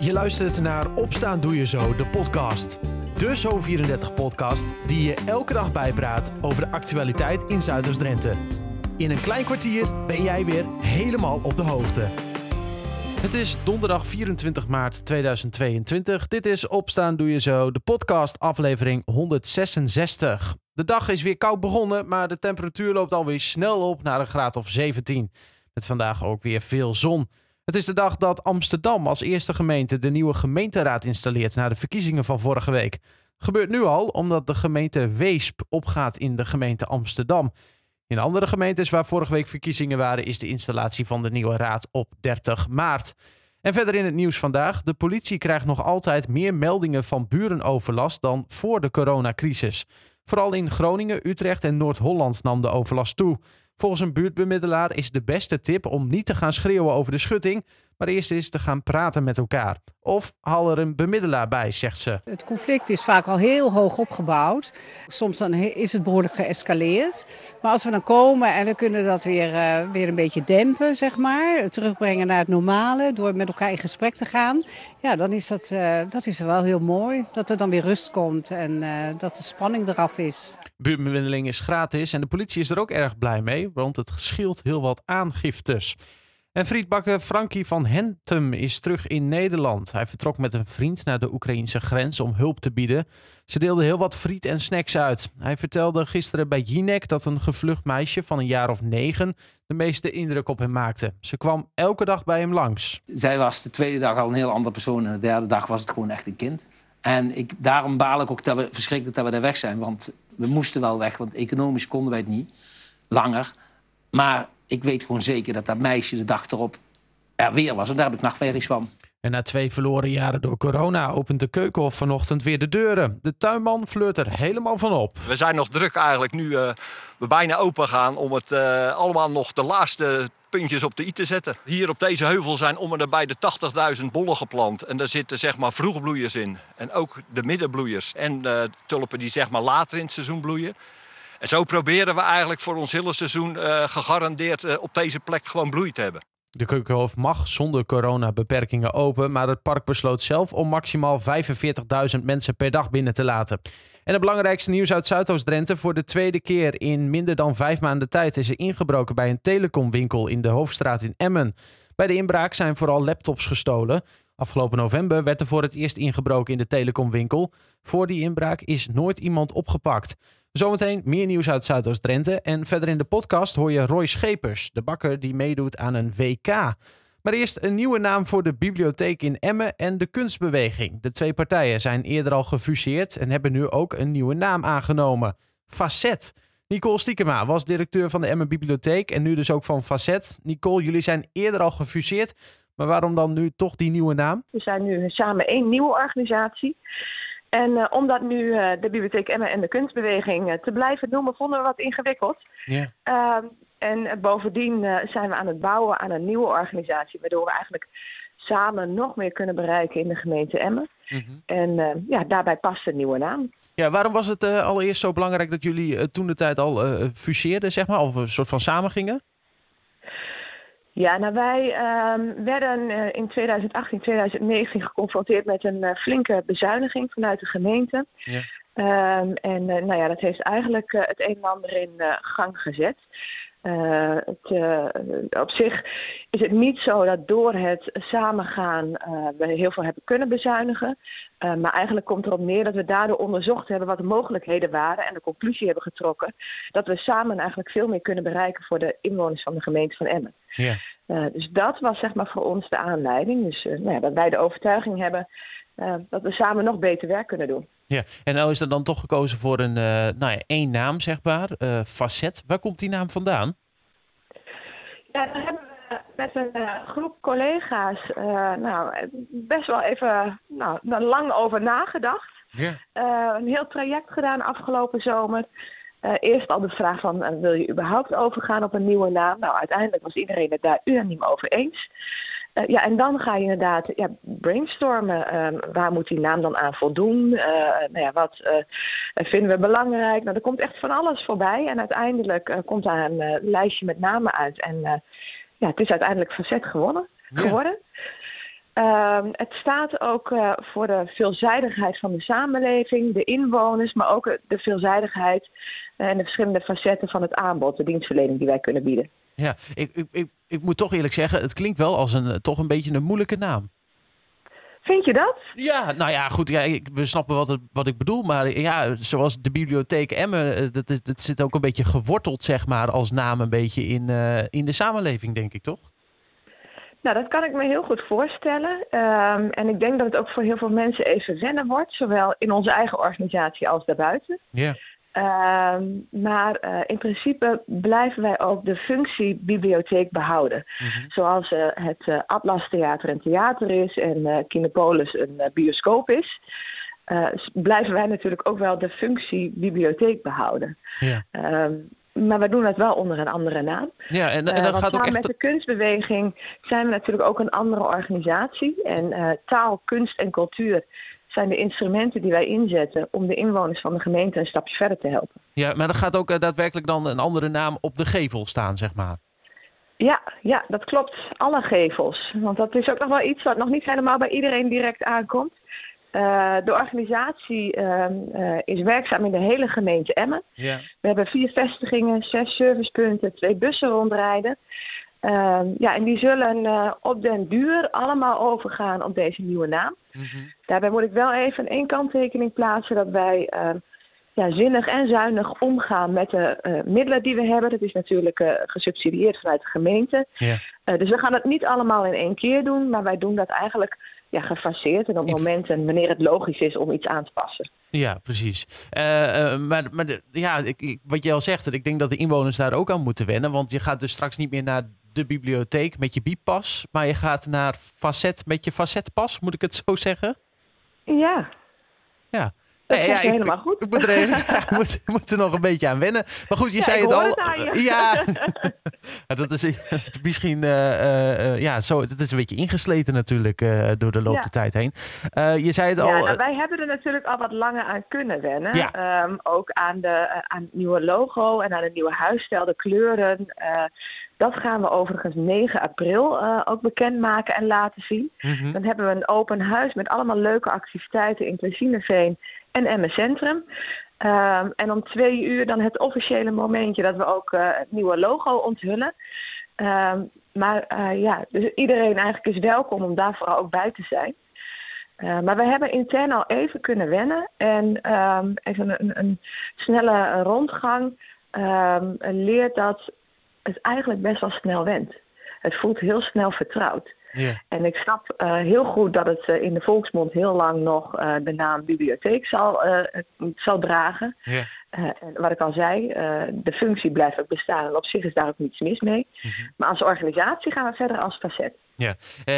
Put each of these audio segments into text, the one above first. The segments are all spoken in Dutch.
Je luistert naar Opstaan Doe Je Zo, de podcast. De Zo34-podcast die je elke dag bijpraat over de actualiteit in Zuiders-Drenthe. In een klein kwartier ben jij weer helemaal op de hoogte. Het is donderdag 24 maart 2022. Dit is Opstaan Doe Je Zo, de podcast aflevering 166. De dag is weer koud begonnen, maar de temperatuur loopt alweer snel op naar een graad of 17. Met vandaag ook weer veel zon. Het is de dag dat Amsterdam als eerste gemeente de nieuwe gemeenteraad installeert na de verkiezingen van vorige week. Gebeurt nu al omdat de gemeente Weesp opgaat in de gemeente Amsterdam. In andere gemeentes waar vorige week verkiezingen waren, is de installatie van de nieuwe raad op 30 maart. En verder in het nieuws vandaag: de politie krijgt nog altijd meer meldingen van burenoverlast dan voor de coronacrisis. Vooral in Groningen, Utrecht en Noord-Holland nam de overlast toe. Volgens een buurtbemiddelaar is de beste tip om niet te gaan schreeuwen over de schutting, maar eerst eens te gaan praten met elkaar. Of haal er een bemiddelaar bij, zegt ze. Het conflict is vaak al heel hoog opgebouwd. Soms dan is het behoorlijk geëscaleerd. Maar als we dan komen en we kunnen dat weer, uh, weer een beetje dempen, zeg maar. Terugbrengen naar het normale door met elkaar in gesprek te gaan. Ja, dan is dat, uh, dat is wel heel mooi. Dat er dan weer rust komt en uh, dat de spanning eraf is. Buurtbemiddeling is gratis en de politie is er ook erg blij mee, want het scheelt heel wat aangiftes. En frietbakker Frankie van Hentum is terug in Nederland. Hij vertrok met een vriend naar de Oekraïnse grens om hulp te bieden. Ze deelden heel wat friet en snacks uit. Hij vertelde gisteren bij Jinek dat een gevlucht meisje van een jaar of negen de meeste indruk op hem maakte. Ze kwam elke dag bij hem langs. Zij was de tweede dag al een heel andere persoon en de derde dag was het gewoon echt een kind. En ik, daarom baal ik ook dat we, verschrikkelijk dat we daar weg zijn. Want we moesten wel weg, want economisch konden wij het niet. Langer. Maar ik weet gewoon zeker dat dat meisje de dag erop er weer was. En daar heb ik nachtmerries van. En na twee verloren jaren door corona opent de Keukenhof vanochtend weer de deuren. De tuinman flirt er helemaal van op. We zijn nog druk eigenlijk nu uh, we bijna open gaan om het uh, allemaal nog de laatste puntjes op de i te zetten. Hier op deze heuvel zijn om en bij de 80.000 bollen geplant. En daar zitten zeg maar vroegbloeiers in. En ook de middenbloeiers en uh, tulpen die zeg maar later in het seizoen bloeien. En zo proberen we eigenlijk voor ons hele seizoen uh, gegarandeerd uh, op deze plek gewoon bloei te hebben. De Keukenhof mag zonder coronabeperkingen open, maar het park besloot zelf om maximaal 45.000 mensen per dag binnen te laten. En het belangrijkste nieuws uit Zuidoost-Drenthe. Voor de tweede keer in minder dan vijf maanden tijd is er ingebroken bij een telecomwinkel in de Hoofdstraat in Emmen. Bij de inbraak zijn vooral laptops gestolen. Afgelopen november werd er voor het eerst ingebroken in de telecomwinkel. Voor die inbraak is nooit iemand opgepakt. Zometeen meer nieuws uit Zuidoost-Drenthe. En verder in de podcast hoor je Roy Schepers, de bakker die meedoet aan een WK. Maar eerst een nieuwe naam voor de bibliotheek in Emmen en de kunstbeweging. De twee partijen zijn eerder al gefuseerd en hebben nu ook een nieuwe naam aangenomen. Facet. Nicole Stiekema was directeur van de Emmen Bibliotheek en nu dus ook van Facet. Nicole, jullie zijn eerder al gefuseerd, maar waarom dan nu toch die nieuwe naam? We zijn nu samen één nieuwe organisatie. En uh, omdat nu uh, de Bibliotheek Emmen en de kunstbeweging uh, te blijven noemen, vonden we wat ingewikkeld. Yeah. en bovendien zijn we aan het bouwen aan een nieuwe organisatie, waardoor we eigenlijk samen nog meer kunnen bereiken in de gemeente Emmen. Mm -hmm. En ja, daarbij past een nieuwe naam. Ja, waarom was het allereerst zo belangrijk dat jullie toen de tijd al fuseerden, zeg maar, of een soort van samengingen? Ja, nou wij um, werden uh, in 2018, 2019 geconfronteerd met een uh, flinke bezuiniging vanuit de gemeente. Ja. Um, en uh, nou ja, dat heeft eigenlijk het een en ander in gang gezet. Het, op zich is het niet zo dat door het samengaan we heel veel hebben kunnen bezuinigen. maar eigenlijk komt erop neer dat we daardoor onderzocht hebben wat de mogelijkheden waren en de conclusie hebben getrokken dat we samen eigenlijk veel meer kunnen bereiken voor de inwoners van de gemeente van Emmen. Ja. Uh, dus dat was zeg maar voor ons de aanleiding. Dus uh, nou ja, dat wij de overtuiging hebben uh, dat we samen nog beter werk kunnen doen. Ja, en nou is er dan toch gekozen voor een, nou ja, één naam, zeg maar, Facet. Waar komt die naam vandaan? Ja, daar hebben we met een groep collega's nou, best wel even nou, lang over nagedacht. Ja. een heel traject gedaan afgelopen zomer. Uh, eerst al de vraag van, uh, wil je überhaupt overgaan op een nieuwe naam? Nou, uiteindelijk was iedereen het daar unaniem over eens. Uh, ja, en dan ga je inderdaad ja, brainstormen. waar moet die naam dan aan voldoen? nou ja, wat vinden we belangrijk? Nou, er komt echt van alles voorbij. En uiteindelijk komt daar een lijstje met namen uit. En ja, het is uiteindelijk Facet gewonnen, Ja. geworden. Ehm, het staat ook uh, voor de veelzijdigheid van de samenleving, de inwoners, maar ook de veelzijdigheid en de verschillende facetten van het aanbod, de dienstverlening die wij kunnen bieden. Ja, ik, ik, ik, ik moet toch eerlijk zeggen, het klinkt wel als een toch een beetje een moeilijke naam. Vind je dat? Ja, nou ja, goed. Ja, ik, we snappen wat, het, wat ik bedoel. Maar ja, zoals de bibliotheek Emmen, dat, dat zit ook een beetje geworteld, zeg maar, als naam een beetje in, uh, in de samenleving, denk ik, toch? Nou, dat kan ik me heel goed voorstellen. Um, en ik denk dat het ook voor heel veel mensen even wennen wordt, zowel in onze eigen organisatie als daarbuiten. Ja. Uh, maar uh, in principe blijven wij ook de functie bibliotheek behouden. Mhm. Zoals uh, het Atlas Theater een theater is en Kinepolis een bioscoop is. blijven wij natuurlijk ook wel de functie bibliotheek behouden. Ja. Ehm, maar we doen dat wel onder een andere naam. Ja, en, en dat want gaat ook samen echt... met de kunstbeweging zijn we natuurlijk ook een andere organisatie. En taal, kunst en cultuur zijn de instrumenten die wij inzetten om de inwoners van de gemeente een stapje verder te helpen. Ja, maar er gaat ook uh, daadwerkelijk dan een andere naam op de gevel staan, zeg maar. Ja, ja, dat klopt. Alle gevels. Want dat is ook nog wel iets wat nog niet helemaal bij iedereen direct aankomt. Uh, de organisatie uh, uh, is werkzaam in de hele gemeente Emmen. We hebben vier vestigingen, zes servicepunten, twee bussen rondrijden. Uh, ja, en die zullen uh, op den duur allemaal overgaan op deze nieuwe naam. Mm -hmm. Daarbij moet ik wel even één kanttekening plaatsen dat wij uh, ja, zinnig en zuinig omgaan met de middelen die we hebben. Dat is natuurlijk gesubsidieerd vanuit de gemeente. Ja. Dus we gaan het niet allemaal in één keer doen, maar wij doen dat eigenlijk ja, gefaseerd en op momenten wanneer het logisch is om iets aan te passen. Ja, precies. Uh, uh, maar maar de, ja, ik, ik, wat je al zegt, ik denk dat de inwoners daar ook aan moeten wennen. Want je gaat dus straks niet meer naar de bibliotheek met je bieppas, maar je gaat naar facet met je facetpas, moet ik het zo zeggen? Ja. Ja. Nee, ja, ik, helemaal goed. Ik moet, er, ik moet, moet, er nog een beetje aan wennen. Maar goed, je ja, zei het al. Het ja, dat is misschien uh, uh, ja, zo. Dat is een beetje ingesleten natuurlijk uh, door de loop ja. der tijd heen. je zei het al. Ja, nou, wij hebben er natuurlijk al wat langer aan kunnen wennen. Ja. Um, ook aan, de, aan het nieuwe logo en aan het nieuwe huisstijl, de kleuren. Dat gaan we overigens 9 april ook bekendmaken en laten zien. Mm -hmm. Dan hebben we een open huis met allemaal leuke activiteiten in Plezineveen en Emmen Centrum. Um, en om twee uur dan het officiële momentje dat we ook uh, het nieuwe logo onthullen. Um, maar uh, ja, dus iedereen eigenlijk is welkom om daar vooral ook bij te zijn. Uh, maar we hebben intern al even kunnen wennen. En um, even een, een, snelle rondgang leert dat het eigenlijk best wel snel went. Het voelt heel snel vertrouwd. Yeah. En ik snap uh, heel goed dat het uh, in de volksmond heel lang nog uh, de naam bibliotheek zal, zal dragen. Yeah. en wat ik al zei, de functie blijft ook bestaan en op zich is daar ook niets mis mee. Mm -hmm. Maar als organisatie gaan we verder als facet. Ja,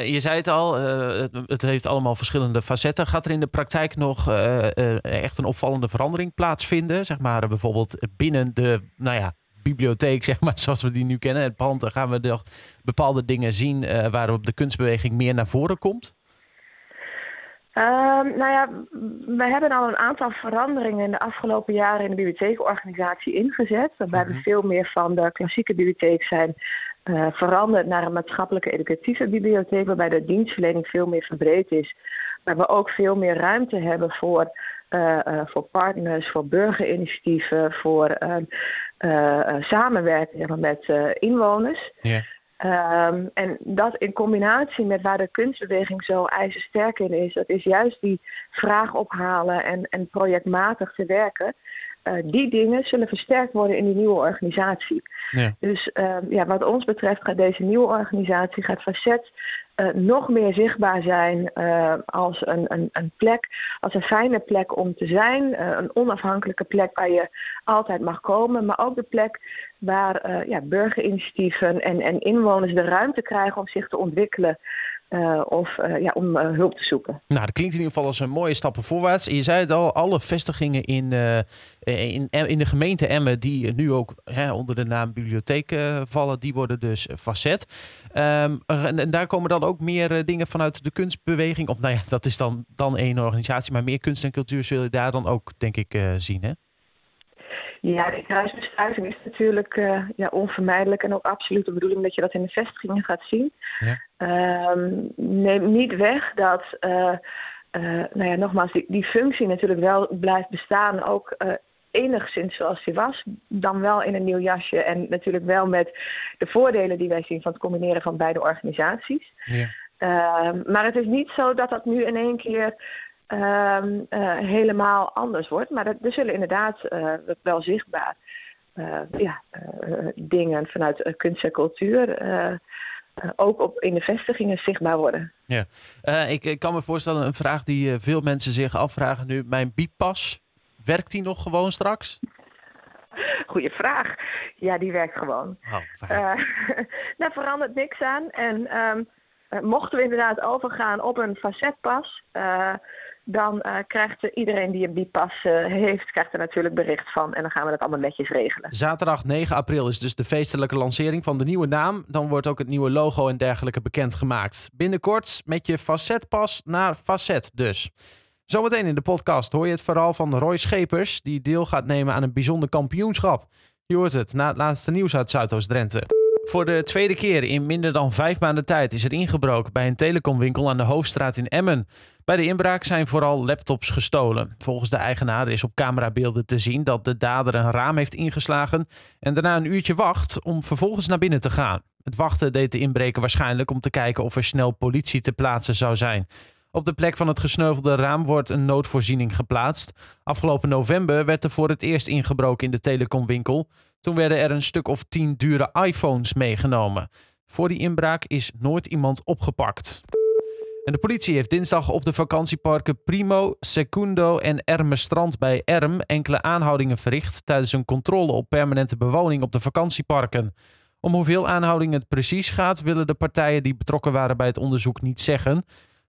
je zei het al, het, het, heeft allemaal verschillende facetten. Gaat er in de praktijk nog echt een opvallende verandering plaatsvinden? Zeg maar bijvoorbeeld binnen de, nou ja, bibliotheek, zeg maar, zoals we die nu kennen, het pand, dan gaan we toch bepaalde dingen zien uh, waarop de kunstbeweging meer naar voren komt? Um, nou ja, we hebben al een aantal veranderingen in de afgelopen jaren in de bibliotheekorganisatie ingezet. Waarbij Mhm. we veel meer van de klassieke bibliotheek zijn uh, veranderd naar een maatschappelijke educatieve bibliotheek. Waarbij de dienstverlening veel meer verbreed is. Waar we ook veel meer ruimte hebben voor, uh, voor partners, voor burgerinitiatieven, voor uh, samenwerken met inwoners. Ja. Um, en dat in combinatie met waar de kunstbeweging zo ijzersterk in is, dat is juist die vraag ophalen en, en projectmatig te werken. Uh, die dingen zullen versterkt worden in die nieuwe organisatie. Ja. Dus uh, ja, wat ons betreft gaat deze nieuwe organisatie, gaat Facet uh, nog meer zichtbaar zijn uh, als een, een, een plek, als een fijne plek om te zijn. Uh, een onafhankelijke plek waar je altijd mag komen, maar ook de plek waar ja, burgerinitiatieven en, en inwoners de ruimte krijgen om zich te ontwikkelen. Uh, of uh, ja, om uh, hulp te zoeken. Nou, dat klinkt in ieder geval als een mooie stappen voorwaarts. Je zei het al, alle vestigingen in, in, in de gemeente Emmen... die nu ook hè, onder de naam bibliotheek vallen... die worden dus facet. Um, en, en, daar komen dan ook meer dingen vanuit de kunstbeweging. Of nou ja, dat is dan, dan één organisatie... maar meer kunst en cultuur zul je daar dan ook, denk ik, zien, hè? Ja, die kruisbestuiving is natuurlijk uh, ja, onvermijdelijk en ook absoluut de bedoeling dat je dat in de vestigingen gaat zien. Ja. Uh, neem niet weg dat, uh, nou ja, nogmaals, die, die, functie natuurlijk wel blijft bestaan, ook enigszins zoals die was, dan wel in een nieuw jasje en natuurlijk wel met de voordelen die wij zien van het combineren van beide organisaties. Ja. Ehm, maar het is niet zo dat dat nu in één keer Ehm, eh, helemaal anders wordt. Maar er, zullen inderdaad uh, wel zichtbaar uh, ja, dingen vanuit kunst en cultuur ook op, in de vestigingen zichtbaar worden. Ja, ik, ik, kan me voorstellen, een vraag die veel mensen zich afvragen nu. Mijn bipas, werkt die nog gewoon straks? Goeie vraag. Ja, die werkt gewoon. Oh, daar verandert niks aan. En um, mochten we inderdaad overgaan op een facetpas dan uh, krijgt iedereen die een bipas uh, heeft, krijgt er natuurlijk bericht van. En dan gaan we dat allemaal netjes regelen. Zaterdag 9 april is dus de feestelijke lancering van de nieuwe naam. Dan wordt ook het nieuwe logo en dergelijke bekendgemaakt. Binnenkort met je facetpas naar facet dus. Zometeen in de podcast hoor je het verhaal van Roy Schepers... die deel gaat nemen aan een bijzonder kampioenschap. Je hoort het na het laatste nieuws uit Zuidoost-Drenthe. Voor de tweede keer in minder dan vijf maanden tijd is er ingebroken bij een telecomwinkel aan de Hoofdstraat in Emmen. Bij de inbraak zijn vooral laptops gestolen. Volgens de eigenaar is op camerabeelden te zien dat de dader een raam heeft ingeslagen en daarna een uurtje wacht om vervolgens naar binnen te gaan. Het wachten deed de inbreker waarschijnlijk om te kijken of er snel politie te plaatsen zou zijn. Op de plek van het gesneuvelde raam wordt een noodvoorziening geplaatst. Afgelopen november werd er voor het eerst ingebroken in de telecomwinkel. Toen werden er een stuk of tien dure iPhones meegenomen. Voor die inbraak is nooit iemand opgepakt. En de politie heeft dinsdag op de vakantieparken Primo, Secundo en Ermestrand bij Erm enkele aanhoudingen verricht tijdens een controle op permanente bewoning op de vakantieparken. Om hoeveel aanhoudingen het precies gaat, willen de partijen die betrokken waren bij het onderzoek niet zeggen.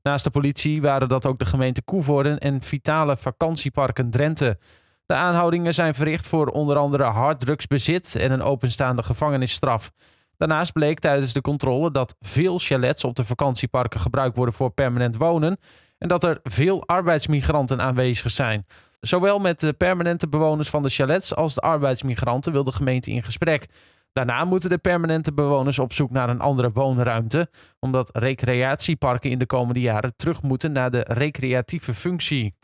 Naast de politie waren dat ook de gemeente Koevoorden en Vitale Vakantieparken Drenthe. De aanhoudingen zijn verricht voor onder andere harddrugsbezit en een openstaande gevangenisstraf. Daarnaast bleek tijdens de controle dat veel chalets op de vakantieparken gebruikt worden voor permanent wonen en dat er veel arbeidsmigranten aanwezig zijn. Zowel met de permanente bewoners van de chalets als de arbeidsmigranten wil de gemeente in gesprek. Daarna moeten de permanente bewoners op zoek naar een andere woonruimte, omdat recreatieparken in de komende jaren terug moeten naar de recreatieve functie.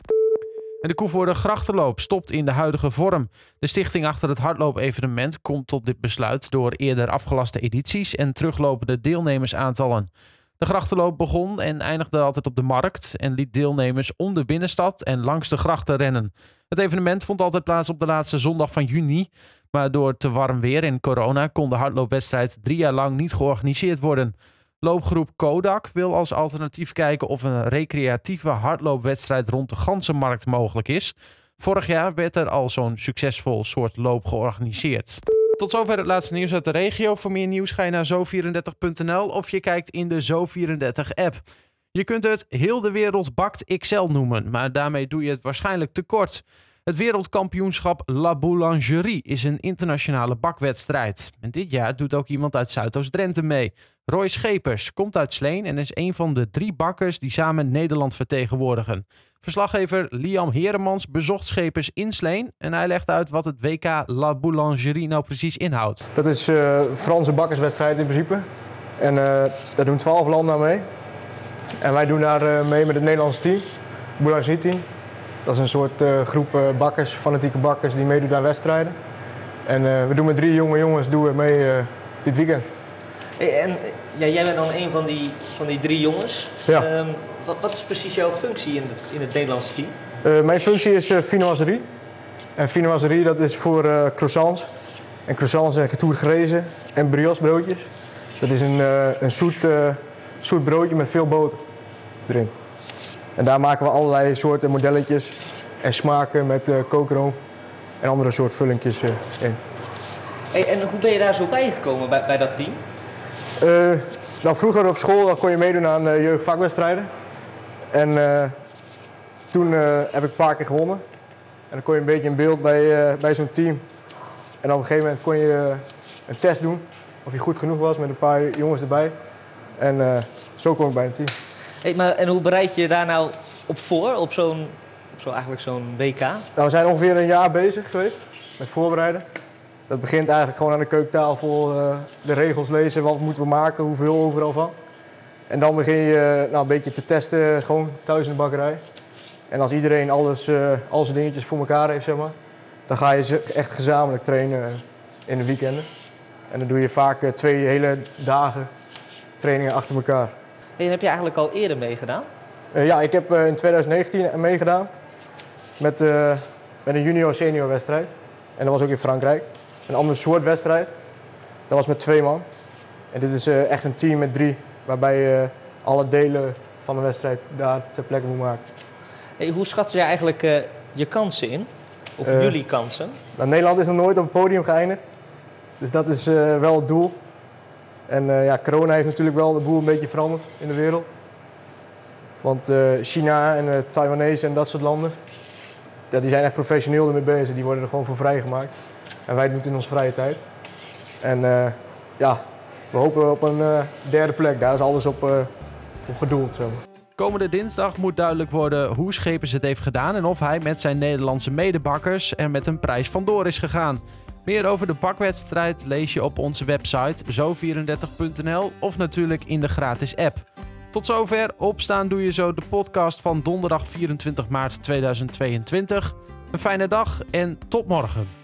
En de Koevoorde Grachtenloop stopt in de huidige vorm. De stichting achter het hardloopevenement komt tot dit besluit door eerder afgelaste edities en teruglopende deelnemersaantallen. De grachtenloop begon en eindigde altijd op de markt en liet deelnemers om de binnenstad en langs de grachten rennen. Het evenement vond altijd plaats op de laatste zondag van juni, maar door te warm weer en corona kon de hardloopwedstrijd drie jaar lang niet georganiseerd worden. Loopgroep Kodak wil als alternatief kijken of een recreatieve hardloopwedstrijd rond de ganzenmarkt mogelijk is. Vorig jaar werd er al zo'n succesvol soort loop georganiseerd. Tot zover het laatste nieuws uit de regio. Voor meer nieuws ga je naar zo34.nl of je kijkt in de Zo34-app. Je kunt het heel de wereld bakt XL noemen, maar daarmee doe je het waarschijnlijk tekort. Het wereldkampioenschap La Boulangerie is een internationale bakwedstrijd. En dit jaar doet ook iemand uit Zuidoost-Drenthe mee. Roy Schepers komt uit Sleen en is een van de drie bakkers die samen Nederland vertegenwoordigen. Verslaggever Liam Heremans bezocht Schepers in Sleen en hij legt uit wat het WK La Boulangerie nou precies inhoudt. Dat is uh, Franse bakkerswedstrijd in principe. En uh, daar doen twaalf landen mee. En wij doen daar uh, mee met het Nederlandse team, Boulangerie team. Dat is een soort groep bakkers, fanatieke bakkers die meedoet aan wedstrijden. En we doen met drie jonge jongens doen we mee dit weekend. En ja, jij bent dan een van die, van die drie jongens. Ja. Ehm, wat, wat, is precies jouw functie in, in het Nederlandse team? Uh, mijn functie is uh, finoiserie. En finoiserie dat is voor uh, croissants. En croissants zijn getoerd gerezen en brioche broodjes. Dat is een, een zoet, zoet broodje met veel boter erin. En daar maken we allerlei soorten modelletjes en smaken met kookroom en andere soort vullingjes in. Hey, en hoe ben je daar zo bijgekomen bij, bij dat team? Uh, nou, vroeger op school dan kon je meedoen aan uh, jeugdvakwedstrijden. En uh, toen heb ik een paar keer gewonnen. En dan kon je een beetje in beeld bij, bij zo'n team. En op een gegeven moment kon je een test doen. Of je goed genoeg was met een paar jongens erbij. En zo kom ik bij een team. Hey, maar, en hoe bereid je daar nou op voor, op zo'n zo eigenlijk zo'n WK? Nou, we zijn ongeveer een jaar bezig geweest. met voorbereiden. Dat begint eigenlijk gewoon aan de keukentafel, uh, de regels lezen, wat moeten we maken, hoeveel overal van. En dan begin je nou, een beetje te testen, gewoon thuis in de bakkerij. En als iedereen alles, uh, al zijn dingetjes voor elkaar heeft, zeg maar, dan ga je echt gezamenlijk trainen in de weekenden. En dan doe je vaak twee hele dagen trainingen achter elkaar. En heb je eigenlijk al eerder meegedaan? Uh, ja, ik heb uh, in 2019 meegedaan met, uh, met een junior-senior wedstrijd. En dat was ook in Frankrijk. Een ander soort wedstrijd. Dat was met twee man. En dit is echt een team met drie, waarbij je alle delen van de wedstrijd daar ter plekke moet maken. Hey, hoe schat je eigenlijk je kansen in? Of jullie kansen? Nou, Nederland is nog nooit op het podium geëindigd. Dus dat is wel het doel. En uh, ja, corona heeft natuurlijk wel de boel een beetje veranderd in de wereld. Want uh, China en uh, Taiwanese en dat soort landen, ja, die zijn echt professioneel ermee bezig. Die worden er gewoon voor vrijgemaakt. En wij doen het in onze vrije tijd. En ja, we hopen op een derde plek. Daar is alles op, op gedoeld. Komende dinsdag moet duidelijk worden hoe Schepers het heeft gedaan en of hij met zijn Nederlandse medebakkers er met een prijs vandoor is gegaan. Meer over de bakwedstrijd lees je op onze website zo34.nl of natuurlijk in de gratis app. Tot zover, opstaan doe je zo de podcast van donderdag 24 maart 2022. Een fijne dag en tot morgen.